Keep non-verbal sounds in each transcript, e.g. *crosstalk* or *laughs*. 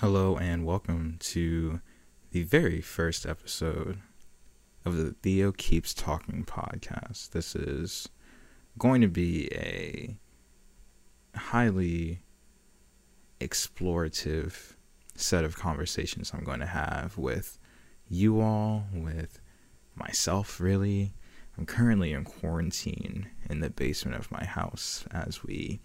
Hello, and welcome to the very first episode of the Theo Keeps Talking podcast. This is going to be a highly explorative set of conversations I'm going to have with you all, with myself, really. I'm currently in quarantine in the basement of my house as we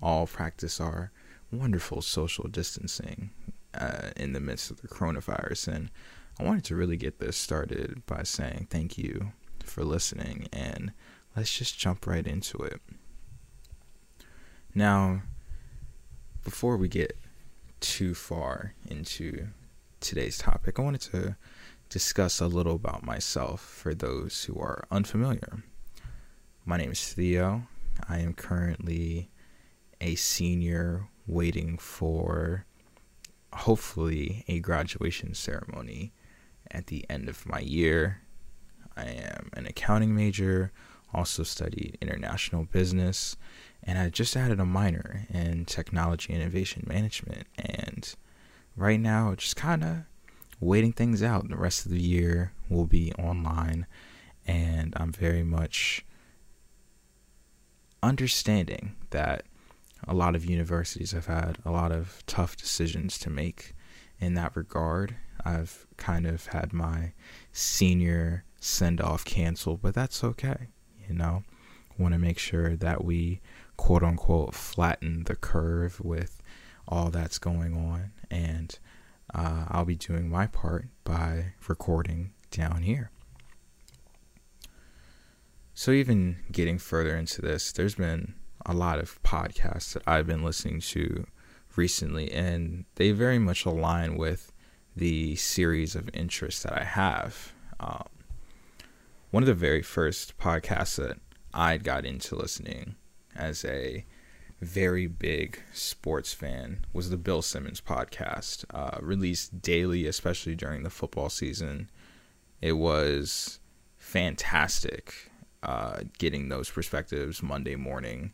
all practice our wonderful social distancing uh, in the midst of the coronavirus. And I wanted to really get this started by saying thank you for listening and let's just jump right into it. Now, before we get too far into today's topic, I wanted to discuss a little about myself for those who are unfamiliar. My name is Theo. I am currently a senior waiting for hopefully a graduation ceremony at the end of my year. I am an accounting major, also studied international business, and I just added a minor in technology innovation management. And right now, just kind of waiting things out. The rest of the year will be online, and I'm very much understanding that a lot of universities have had a lot of tough decisions to make in that regard. I've kind of had my senior send off canceled, but that's okay. You know, want to make sure that we quote unquote flatten the curve with all that's going on. And uh, I'll be doing my part by recording down here. So, even getting further into this, there's been a lot of podcasts that I've been listening to recently, and they very much align with the series of interests that I have. Um, one of the very first podcasts that I got into listening as a very big sports fan was the Bill Simmons podcast, uh, released daily, especially during the football season. It was fantastic uh, getting those perspectives Monday morning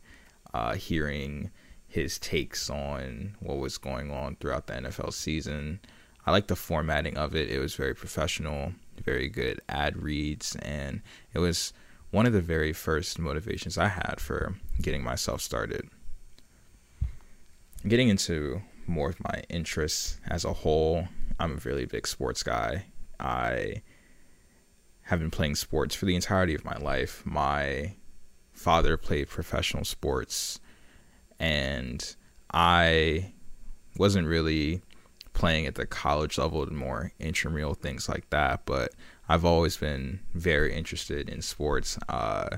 uh, hearing his takes on what was going on throughout the NFL season. I like the formatting of it. It was very professional, very good ad reads, and it was one of the very first motivations I had for getting myself started. Getting into more of my interests as a whole, I'm a really big sports guy. I have been playing sports for the entirety of my life. My father played professional sports and I wasn't really playing at the college level and more intramural things like that, but I've always been very interested in sports. Uh,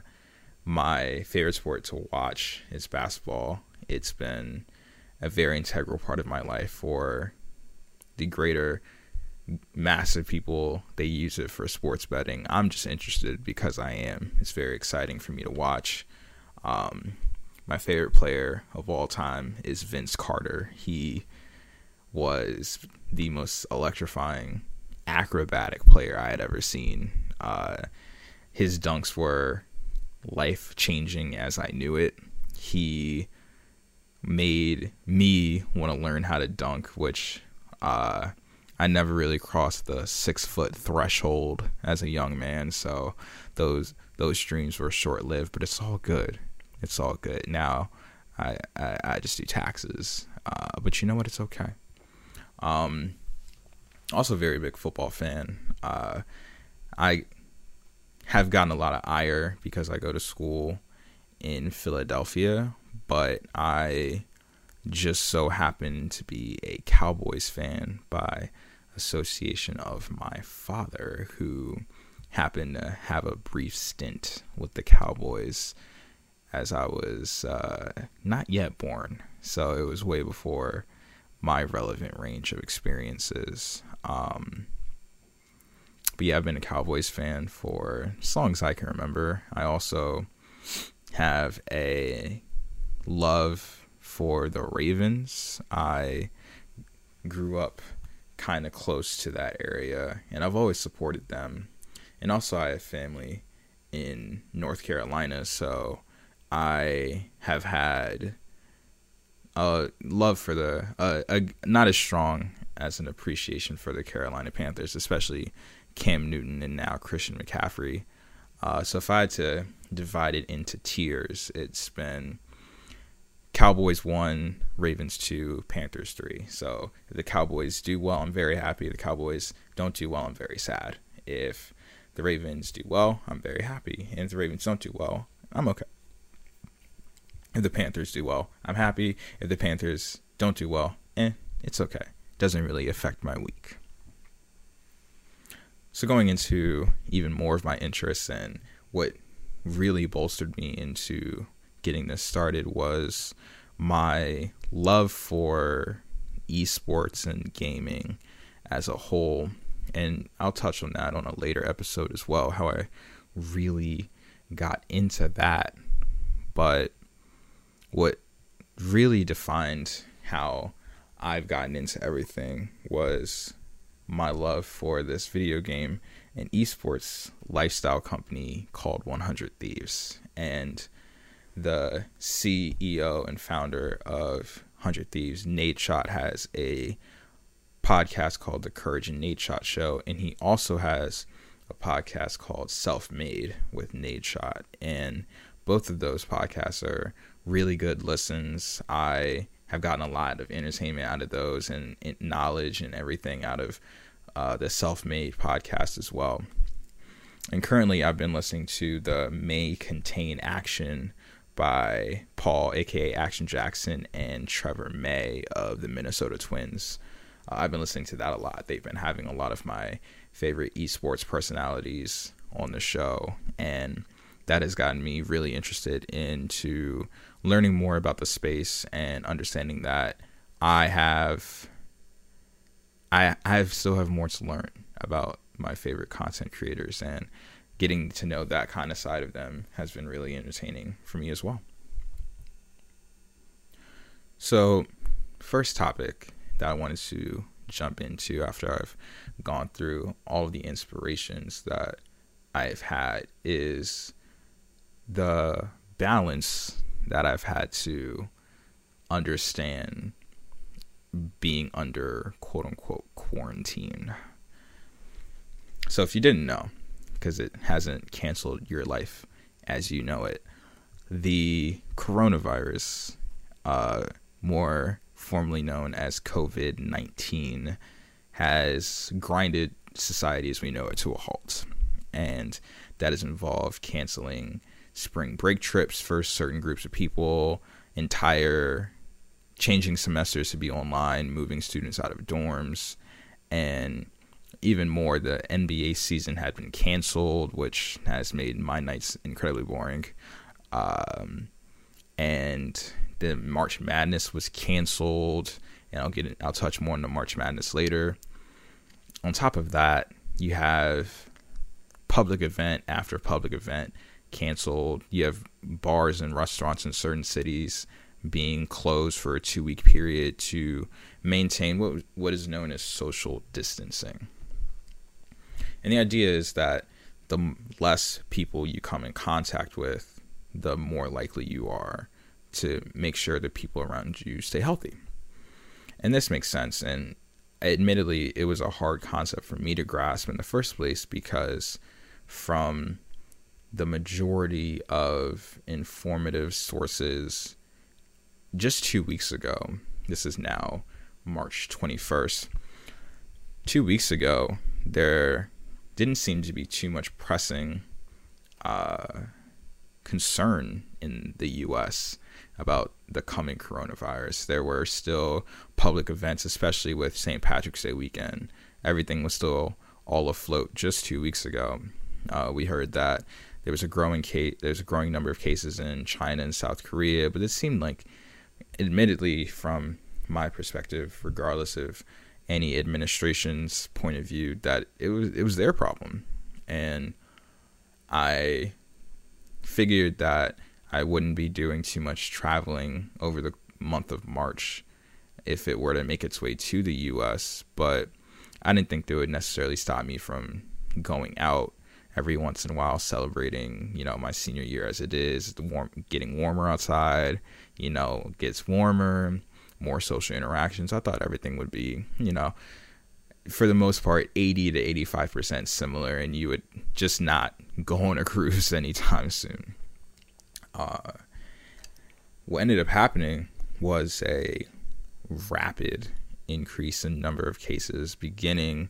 my favorite sport to watch is basketball. It's been a very integral part of my life for the greater mass of people they use it for sports betting. I'm just interested because i am. It's very exciting for me to watch. Um, my favorite player of all time is vince carter. He was the most electrifying acrobatic player i had ever seen. Uh, his dunks were life changing as i knew it. He made me want to learn how to dunk which uh, I never really crossed the six foot threshold as a young man, so those those dreams were short lived. But it's all good. It's all good. Now I I, I just do taxes, uh, but you know what? It's okay. Um, also very big football fan. Uh, I have gotten a lot of ire because I go to school in Philadelphia, but I just so happen to be a Cowboys fan by association of my father, who happened to have a brief stint with the Cowboys as I was uh, not yet born. So it was way before my relevant range of experiences. Um, but yeah, I've been a Cowboys fan for as long as I can remember. I also have a love for the Ravens. I grew up kind of close to that area, and I've always supported them. And also, I have family in North Carolina, so I have had a love for the uh, a, not as strong as an appreciation for the Carolina Panthers, especially Cam Newton and now Christian McCaffrey. Uh, so if I had to divide it into tiers, it's been Cowboys one, Ravens two, Panthers three. So if the Cowboys do well, I'm very happy. If the Cowboys don't do well, I'm very sad. If the Ravens do well, I'm very happy. And if the Ravens don't do well, I'm okay. If the Panthers do well, I'm happy. If the Panthers don't do well, eh, it's okay. Doesn't really affect my week. So going into even more of my interests and what really bolstered me into getting this started was my love for esports and gaming as a whole. And I'll touch on that on a later episode as well, how I really got into that. But what really defined how I've gotten into everything was my love for this video game and esports lifestyle company called 100 Thieves. And the CEO and founder of 100 Thieves, Nadeshot, has a podcast called The Courage and Nadeshot Show. And he also has a podcast called Self Made with Nadeshot. And both of those podcasts are really good listens. I have gotten a lot of entertainment out of those and, and knowledge and everything out of uh, the Self Made podcast as well. And currently, I've been listening to the May Contain Action by Paul, aka Action Jackson, and Trevor May of the Minnesota Twins. Uh, I've been listening to that a lot. They've been having a lot of my favorite esports personalities on the show, and that has gotten me really interested into learning more about the space and understanding that I have I I still have more to learn about my favorite content creators and getting to know that kind of side of them has been really entertaining for me as well. So, first topic that I wanted to jump into after I've gone through all of the inspirations that I've had is the balance that I've had to understand being under quote unquote quarantine. So, if you didn't know, because it hasn't canceled your life as you know it, the coronavirus, uh, more formally known as COVID 19, has grinded society as we know it to a halt. And that has involved canceling spring break trips for certain groups of people, entire changing semesters to be online, moving students out of dorms, and even more, the NBA season had been canceled, which has made my nights incredibly boring. Um, and the March Madness was canceled, and I'll get I'll touch more on the March Madness later. On top of that, you have public event after public event canceled. You have bars and restaurants in certain cities being closed for a two week period to maintain what what is known as social distancing. And the idea is that the less people you come in contact with, the more likely you are to make sure that people around you stay healthy. And this makes sense. And admittedly, it was a hard concept for me to grasp in the first place because from the majority of informative sources just two weeks ago. This is now March 21st. Two weeks ago, there didn't seem to be too much pressing uh, concern in the US about the coming coronavirus. There were still public events, especially with St. Patrick's Day weekend. Everything was still all afloat just two weeks ago. Uh, we heard that there was a growing case, there's a growing number of cases in China and South Korea, but it seemed like admittedly, from my perspective, regardless of any administration's point of view, that it was it was their problem, and I figured that I wouldn't be doing too much traveling over the month of March if it were to make its way to the U.S. But I didn't think that would necessarily stop me from going out every once in a while, celebrating, you know, my senior year as it is, the warm, getting warmer outside, you know, gets warmer, more social interactions. I thought everything would be, you know, for the most part, 80 to 85% similar, and you would just not go on a *laughs* cruise anytime soon. Uh, what ended up happening was a rapid increase in number of cases beginning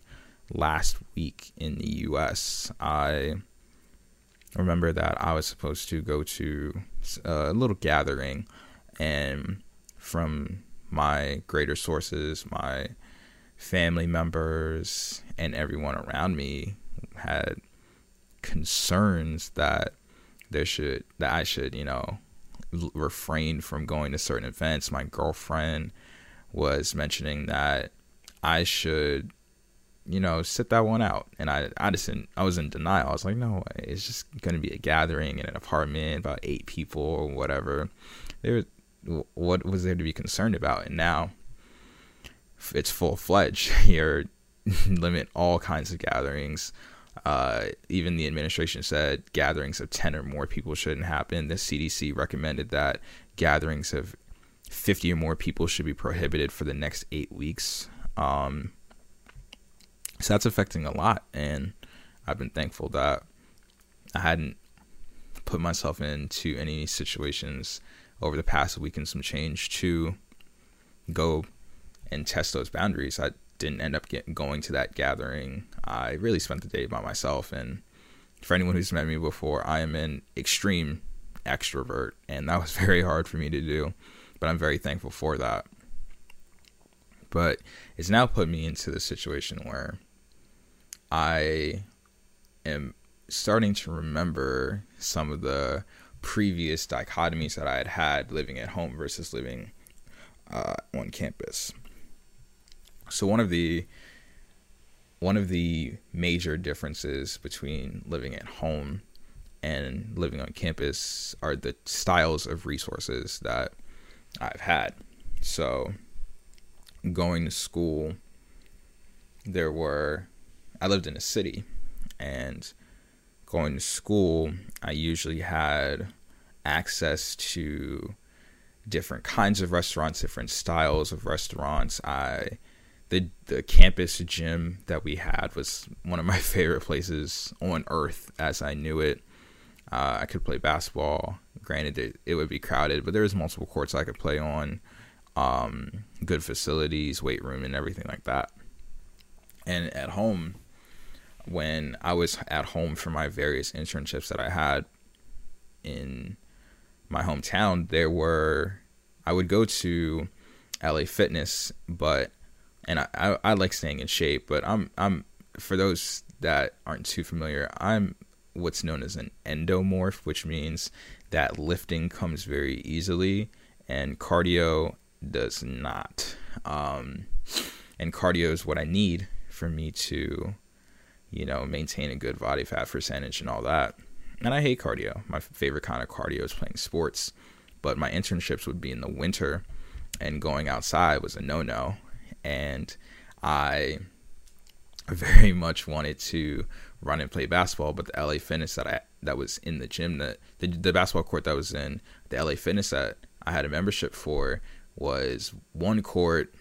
last week in the US. I remember that I was supposed to go to a little gathering, and from my greater sources, my family members, and everyone around me had concerns that there should that I should, you know, refrain from going to certain events. My girlfriend was mentioning that I should, you know, sit that one out. And I, I just, didn't, I was in denial. I was like, no, it's just going to be a gathering in an apartment, about eight people or whatever. There, what was there to be concerned about? And now it's full fledged. *laughs* You're *laughs* limit all kinds of gatherings. Uh, even the administration said gatherings of 10 or more people shouldn't happen. The CDC recommended that gatherings of 50 or more people should be prohibited for the next eight weeks. Um, so that's affecting a lot. And I've been thankful that I hadn't put myself into any situations over the past week and some change to go and test those boundaries. I didn't end up get, going to that gathering. I really spent the day by myself. And for anyone who's met me before, I am an extreme extrovert, and that was *laughs* very hard for me to do. But I'm very thankful for that. But it's now put me into the situation where I am starting to remember some of the previous dichotomies that I had had living at home versus living uh, on campus. So one of the one of the major differences between living at home and living on campus are the styles of resources that I've had. So going to school there were I lived in a city and going to school I usually had access to different kinds of restaurants, different styles of restaurants. I the the campus gym that we had was one of my *laughs* favorite places on earth as I knew it. Uh, I could play basketball. Granted, it, it, would be crowded, but there was multiple courts I could play on. Um, good facilities, weight room, and everything like that. And at home, when I was at home for my various internships that I had in my hometown, there were I would go to LA Fitness, but and I, I, I like staying in shape, but I'm I'm for those that aren't too familiar, I'm what's known as an endomorph, which means that lifting comes very easily and cardio does not. Um, and cardio is what I need for me to, you know, maintain a good body fat percentage and all that. And I hate cardio. My favorite kind of cardio is playing sports, but my internships would be in the winter, and going outside was a no no and I very *laughs* much wanted to run and play basketball, but the LA Fitness that I that was in the gym that the, the basketball court that was in the LA Fitness that I had a membership for was one court,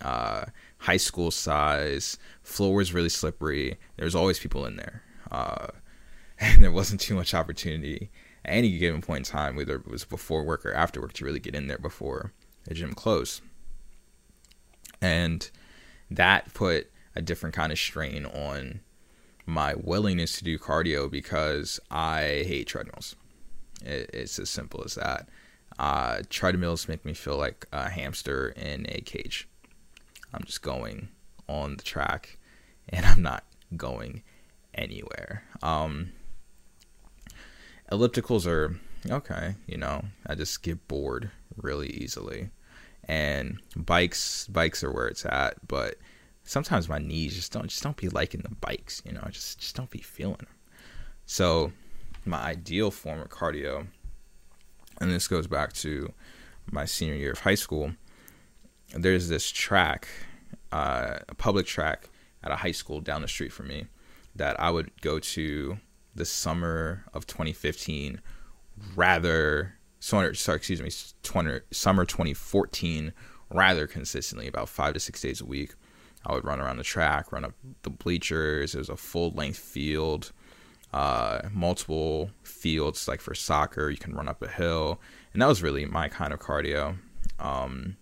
uh, high school size. Floor was really slippery. There was always people in there, uh, *laughs* and there wasn't too much opportunity at any given point in time, whether it was before work or after work, to really get in there before the gym closed and that put a different kind of strain on my willingness to do cardio because I hate treadmills. It, it's as simple as that. Uh, treadmills make me feel like a hamster in a cage. I'm just going on the track and *laughs* I'm not going anywhere. Um, ellipticals are okay, you know, I just get bored really easily and bikes bikes are where it's at but sometimes my knees just don't just don't be liking the bikes you know just just don't be feeling them so my ideal form of cardio and this goes back to my senior year of high school there's this track uh, a public track at a high school down the street from me that I would go to the summer of 2015 rather sorry, excuse me, 20, summer 2014 rather consistently, about five to six days a week. I would run around the track, run up the bleachers. It was a full length field, uh, multiple fields like for soccer. You can run up a hill, and that was really my kind of cardio. Um,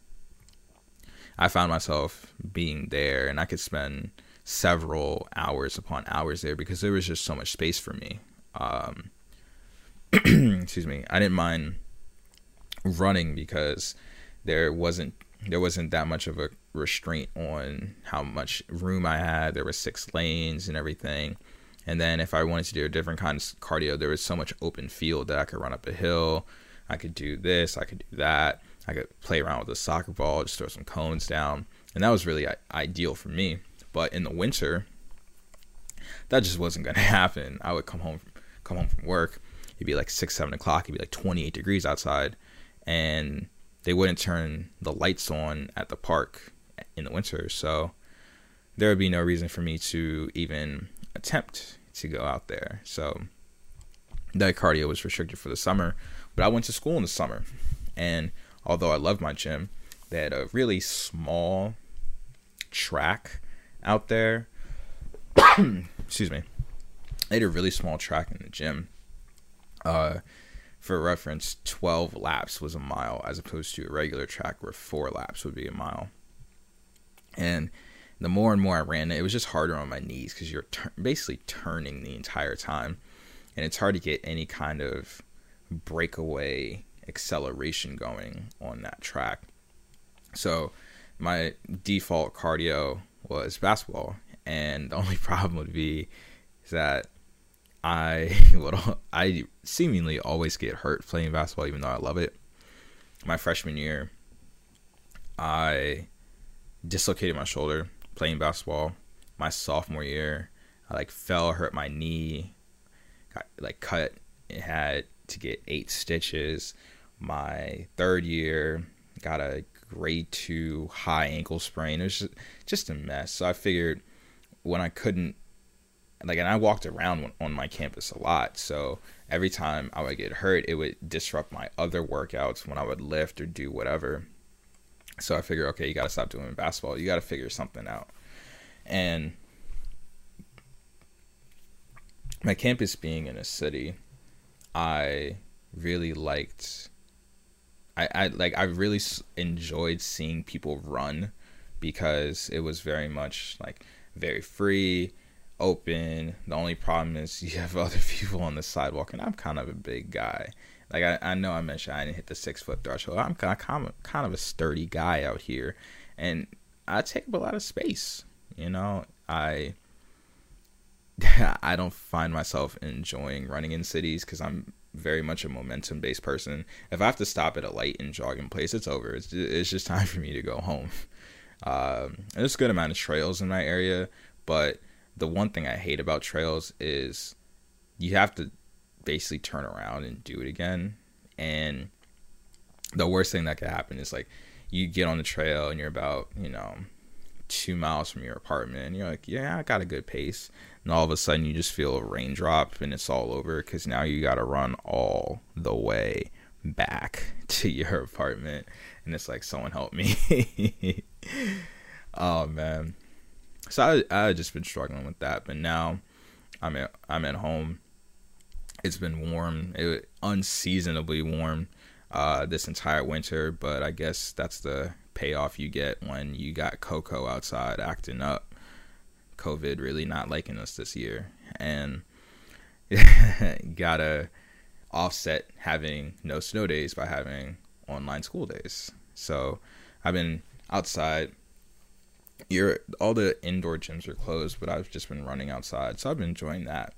I found myself being there, and I could spend several hours upon hours there because there was just so much space for me. Um, *clears throat* excuse me. I didn't mind running because there wasn't there wasn't that much of a restraint on how much room I had. There were six lanes and everything. And then if I wanted to do a different kind of cardio, there was so much open field that I could run up a hill. I could do this. I could do that. I could play around with a soccer ball, just throw some cones down. And that was really ideal for me. But in the winter, that just wasn't going *laughs* to happen. I would come home, come home from work. It'd be like six, seven o'clock. It'd be like 28 degrees outside. And they wouldn't turn the lights on at the park in the winter. So there would be no reason for me to even attempt to go out there. So that cardio was restricted for the summer. But I went to school in the summer. And although I loved my gym, they had a really small track out there. *coughs* Excuse me. They had a really small track in the gym. Uh, for reference, 12 laps was a mile as opposed to a regular track where four laps would be a mile. And the more and more I ran it, it was just harder on my knees because you're basically turning the entire time. And it's hard to get any kind of breakaway acceleration going on that track. So my default cardio was basketball. And the *laughs* only problem would be that I *laughs* would I seemingly always get hurt playing basketball, even though I love it. My freshman year, I dislocated my shoulder playing basketball. My sophomore year, I like fell, hurt my knee, got like cut. It had to get eight stitches. My third year, got a grade two high ankle sprain. It was just, just a mess. So I figured when I couldn't like and I walked around on my campus a lot. So every time I would get hurt, it would disrupt my other workouts when I would lift or do whatever. So I figured, okay, you got to stop doing basketball. You got to figure something out. And my campus being in a city, I really liked I, I like I really enjoyed seeing people run because it was very much like very free open. The only problem is you have *laughs* other people on the sidewalk, and I'm kind of a big guy. Like I, I know I mentioned I didn't hit the six foot threshold. I'm kind of, kind of kind of a sturdy guy out here, and I take up a lot of space. You know, I *laughs* I don't find myself enjoying running in cities because I'm very much a momentum based person. If I have to stop at a light and jog in place, it's over. It's it's just *laughs* time for me to go home. Um, there's a good amount of trails in my area, but the one thing I hate about trails is you have to basically turn around and do it again. And the worst thing that could happen is like you get on the trail and you're about, you know, two miles from your apartment and you're like, yeah, I got a good pace. And all of a sudden you just feel a raindrop and it's all over because now you got to run all the way back *laughs* to your apartment. And it's like, someone help me. *laughs* oh, man so I I just been struggling with that, but now I'm at I'm at home. It's been warm, it unseasonably warm uh, this entire winter, but I guess that's the payoff you get when you got Coco outside acting up. COVID really not liking us this year, and *laughs* gotta offset having no snow days by having online school days. So I've been outside you're all the indoor gyms are closed, but I've just been running outside, so I've been enjoying that.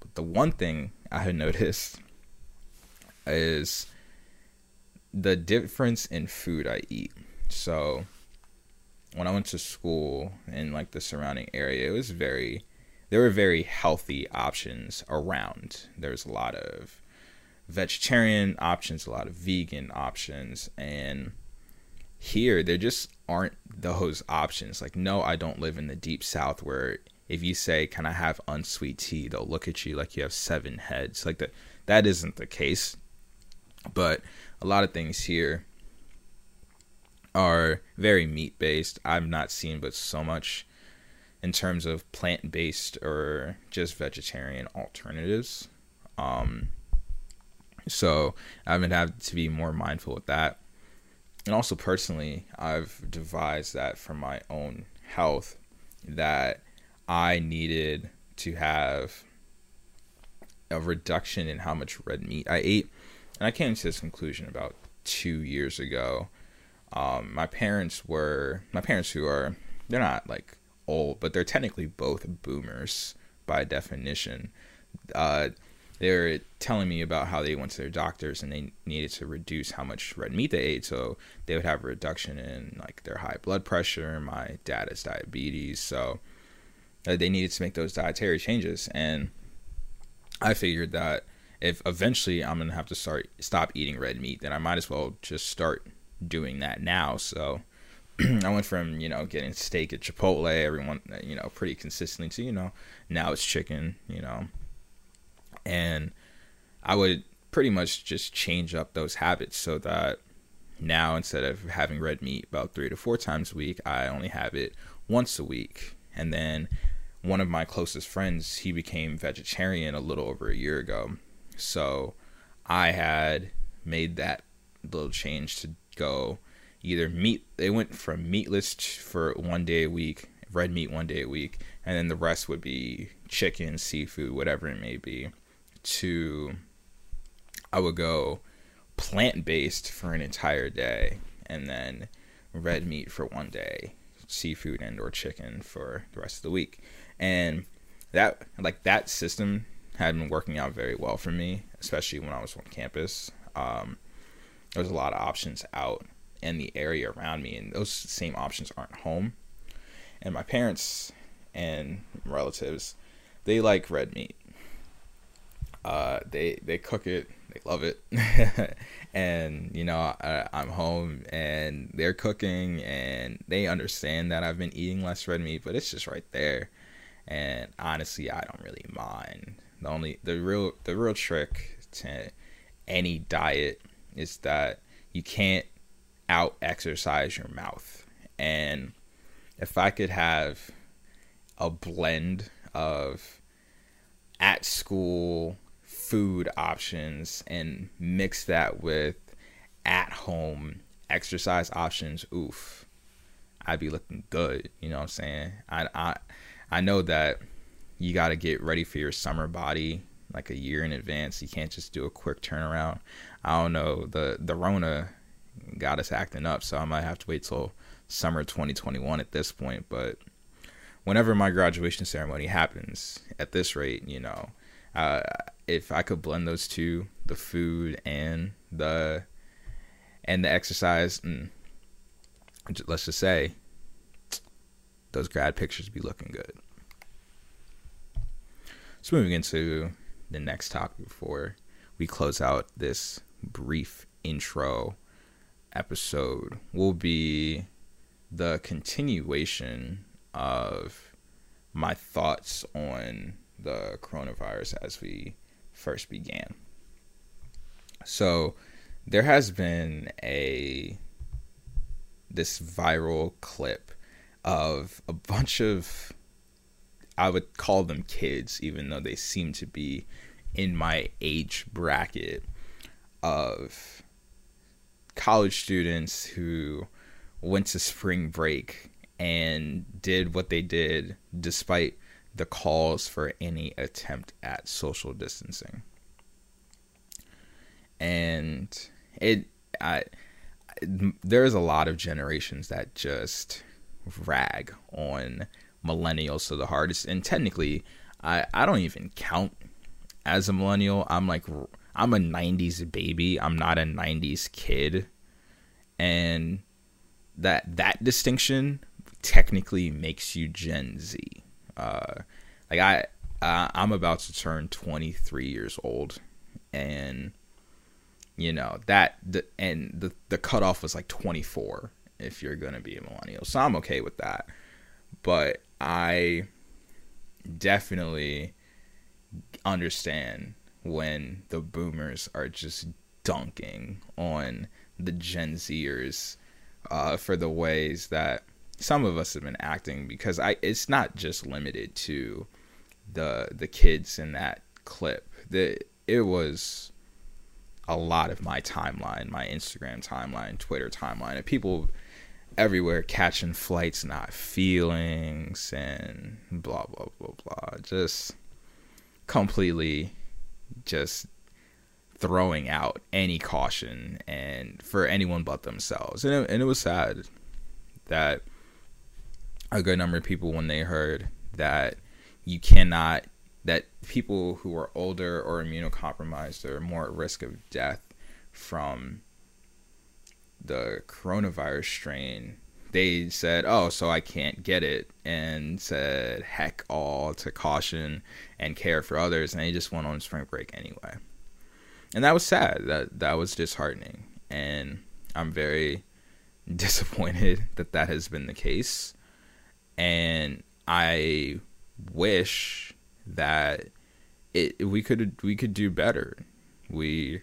But the one thing I had *laughs* noticed is the difference in food I eat. So when I went to school in like the surrounding area, it was very there were very healthy options around. There's a lot of vegetarian options, a lot of vegan options, and here there just aren't those options. Like, no, I don't live in the deep south where if you say, "Can I have unsweet tea?" they'll look at you like you have seven heads. Like that that isn't the case. But a lot of things here are very meat based. I've not seen but so much in terms of plant based or just vegetarian alternatives. Um, so I've been having to be more mindful with that. And also personally, I've devised that for my own health that I needed to have a reduction in how much red meat I ate. And I came to this conclusion about two years ago. Um, my parents were my parents who are they're not like old, but they're technically both boomers by definition. Uh, they were telling me about how they went to their doctors and they needed to reduce how much red meat they ate, so they would have a reduction in like their high blood pressure. My dad has diabetes, so uh, they needed to make those dietary changes. And I figured that if eventually I'm gonna have to start stop eating red meat, then I might as well just start doing that now. So *clears throat* I went from you know getting steak at Chipotle, everyone uh, you know pretty consistently to you know now it's chicken, you know and I would pretty much just change up those habits so that now instead of having red meat about three to four times a week, I only have it once a week. And then one of my closest friends, he became vegetarian a little over a year ago. So I had made that little change to go either meat, they went from meatless for one day a week, red meat one day a week, and then the rest would be chicken, seafood, whatever it may be to I would go plant based for an entire day and then red meat for one day, seafood and or chicken for the rest of the week. And that like that system had been working out very well for me, especially when I was on campus. Um, there was a lot of options out in the area around me, and those same options aren't home. And my parents and relatives, they like red meat. Uh, they they cook it, they love it, *laughs* and you know I, I'm home and they're cooking and they understand that I've been eating less red meat, but it's just right there, and honestly I don't really mind. The only the real the real trick to any diet is that you can't out exercise your mouth, and if I could have a blend of at school food options and mix that with at home exercise options, oof, I'd be looking good. You know what I'm saying? I I I know that you got to get ready for your summer body like a year in advance. You can't just do a quick turnaround. I don't know. The the Rona got us acting up, so I might have to wait till summer 2021 at this point. But whenever my graduation ceremony happens, at this rate, you know, uh, if I could blend those two, the food and the and the exercise, and let's just say those grad pictures be looking good. So moving into the next topic before we close out this brief intro episode will be the continuation of my thoughts on the coronavirus as we first began. So there has been a this viral clip of a bunch of I would call them kids even though they seem to be in my age bracket of college students who went to spring break and did what they did despite the calls for any attempt at social distancing. And it, I, there's a lot of generations that just rag on millennials to the hardest. And technically, I, I don't even count as a millennial. I'm like, I'm a 90s baby. I'm not a 90s kid. And that that distinction technically makes you Gen Z uh, like I uh, I'm about to turn 23 years old, and you know that the and the the cutoff was like 24 if you're gonna be a millennial. So I'm okay with that, but I definitely understand when the boomers are just dunking on the Gen Zers uh, for the ways that some of us have been acting because I it's not just limited to the the kids in that clip. The it was a lot of my timeline, my Instagram timeline, Twitter timeline, and people everywhere catching flights, not feelings, and blah blah blah blah. Just completely, just throwing out any caution and for anyone but themselves, and it, and it was sad that a good number of people when they heard that you cannot that people who are older or immunocompromised are more at risk of death from the coronavirus strain they said oh so i can't get it and said heck all to caution and care for others and they just went on spring break anyway. And that was sad. That that was disheartening. And i'm very *laughs* disappointed that that has been the case. And I wish that it we could we could do better. We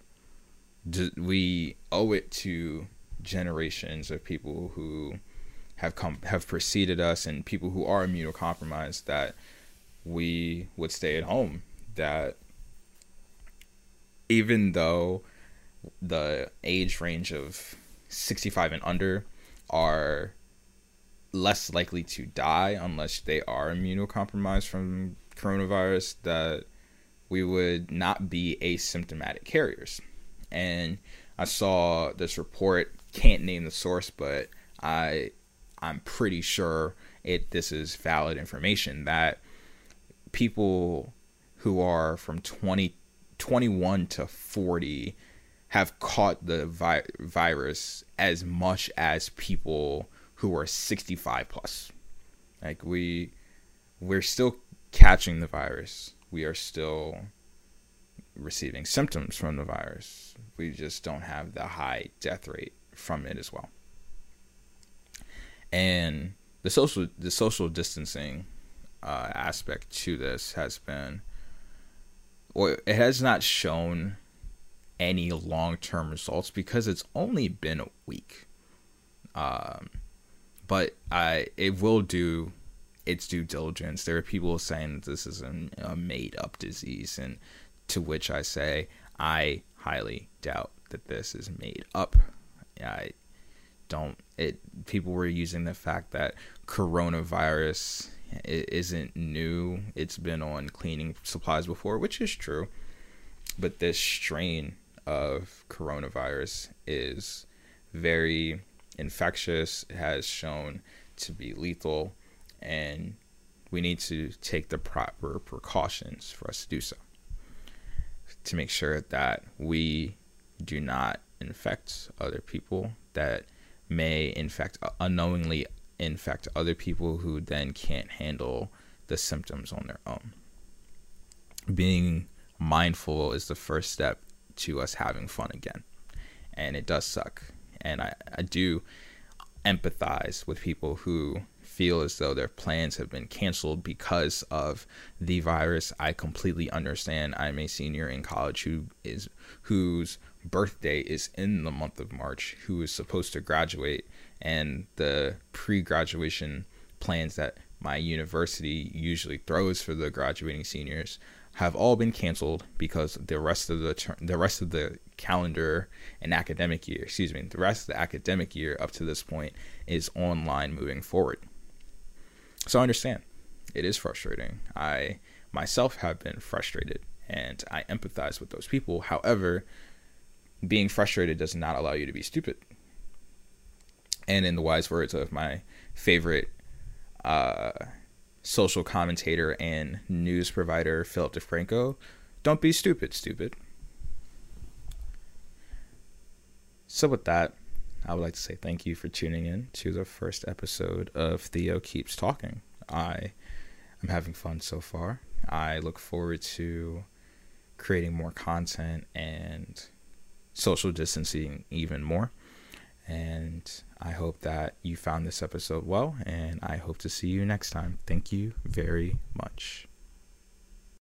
we owe it to generations of people who have come have preceded us and people who are immunocompromised that we would stay at home that even though the age range of 65 and under are less likely to die unless they are immunocompromised from coronavirus that we would not be asymptomatic carriers. And I saw this report, can't name the source, but I I'm pretty sure it this is valid information that people who are from 20 21 to 40 have caught the vi- virus as much as people who are 65 plus. Like we we're still catching the virus. We are still receiving symptoms from the virus. We just don't have the high death rate from it as well. And the social the social distancing uh, aspect to this has been, or it has not shown any long term results because it's only been a week. Um, but I it will do its due diligence. There are people saying that this is a, a made up disease, and to which I say I highly doubt that this is made up. I don't. It people were using the fact that coronavirus isn't new. It's been on cleaning supplies before, which is true. But this strain of coronavirus is very infectious, has shown to be lethal, and we need to take the proper precautions for us to do so. To make sure that we do not infect other people that may infect uh, unknowingly infect other people who then can't handle the symptoms on their own. Being mindful is the first step to us having fun again. And it does suck and I, I do empathize with people who feel as though their plans have been canceled because of the virus. I completely understand. I'm a senior in college who is whose birthday is in the month of March, who is supposed to graduate, and the pre-graduation plans that my university usually throws for the graduating seniors have all been canceled because the rest of the ter- the rest of the calendar and academic year, excuse me, the rest of the academic year up to this point is online moving forward. So I understand. It is frustrating. I myself have been frustrated and I empathize with those people. However, being frustrated does not allow you to be stupid. And in the wise words of my favorite uh, social commentator and news provider Philip DeFranco, don't be stupid, stupid. So, with that, I would like to say thank you for tuning in to the first episode of Theo Keeps Talking. I am having fun so far. I look forward to creating more content and social distancing even more. And I hope that you found this episode well, and I hope to see you next time. Thank you very much.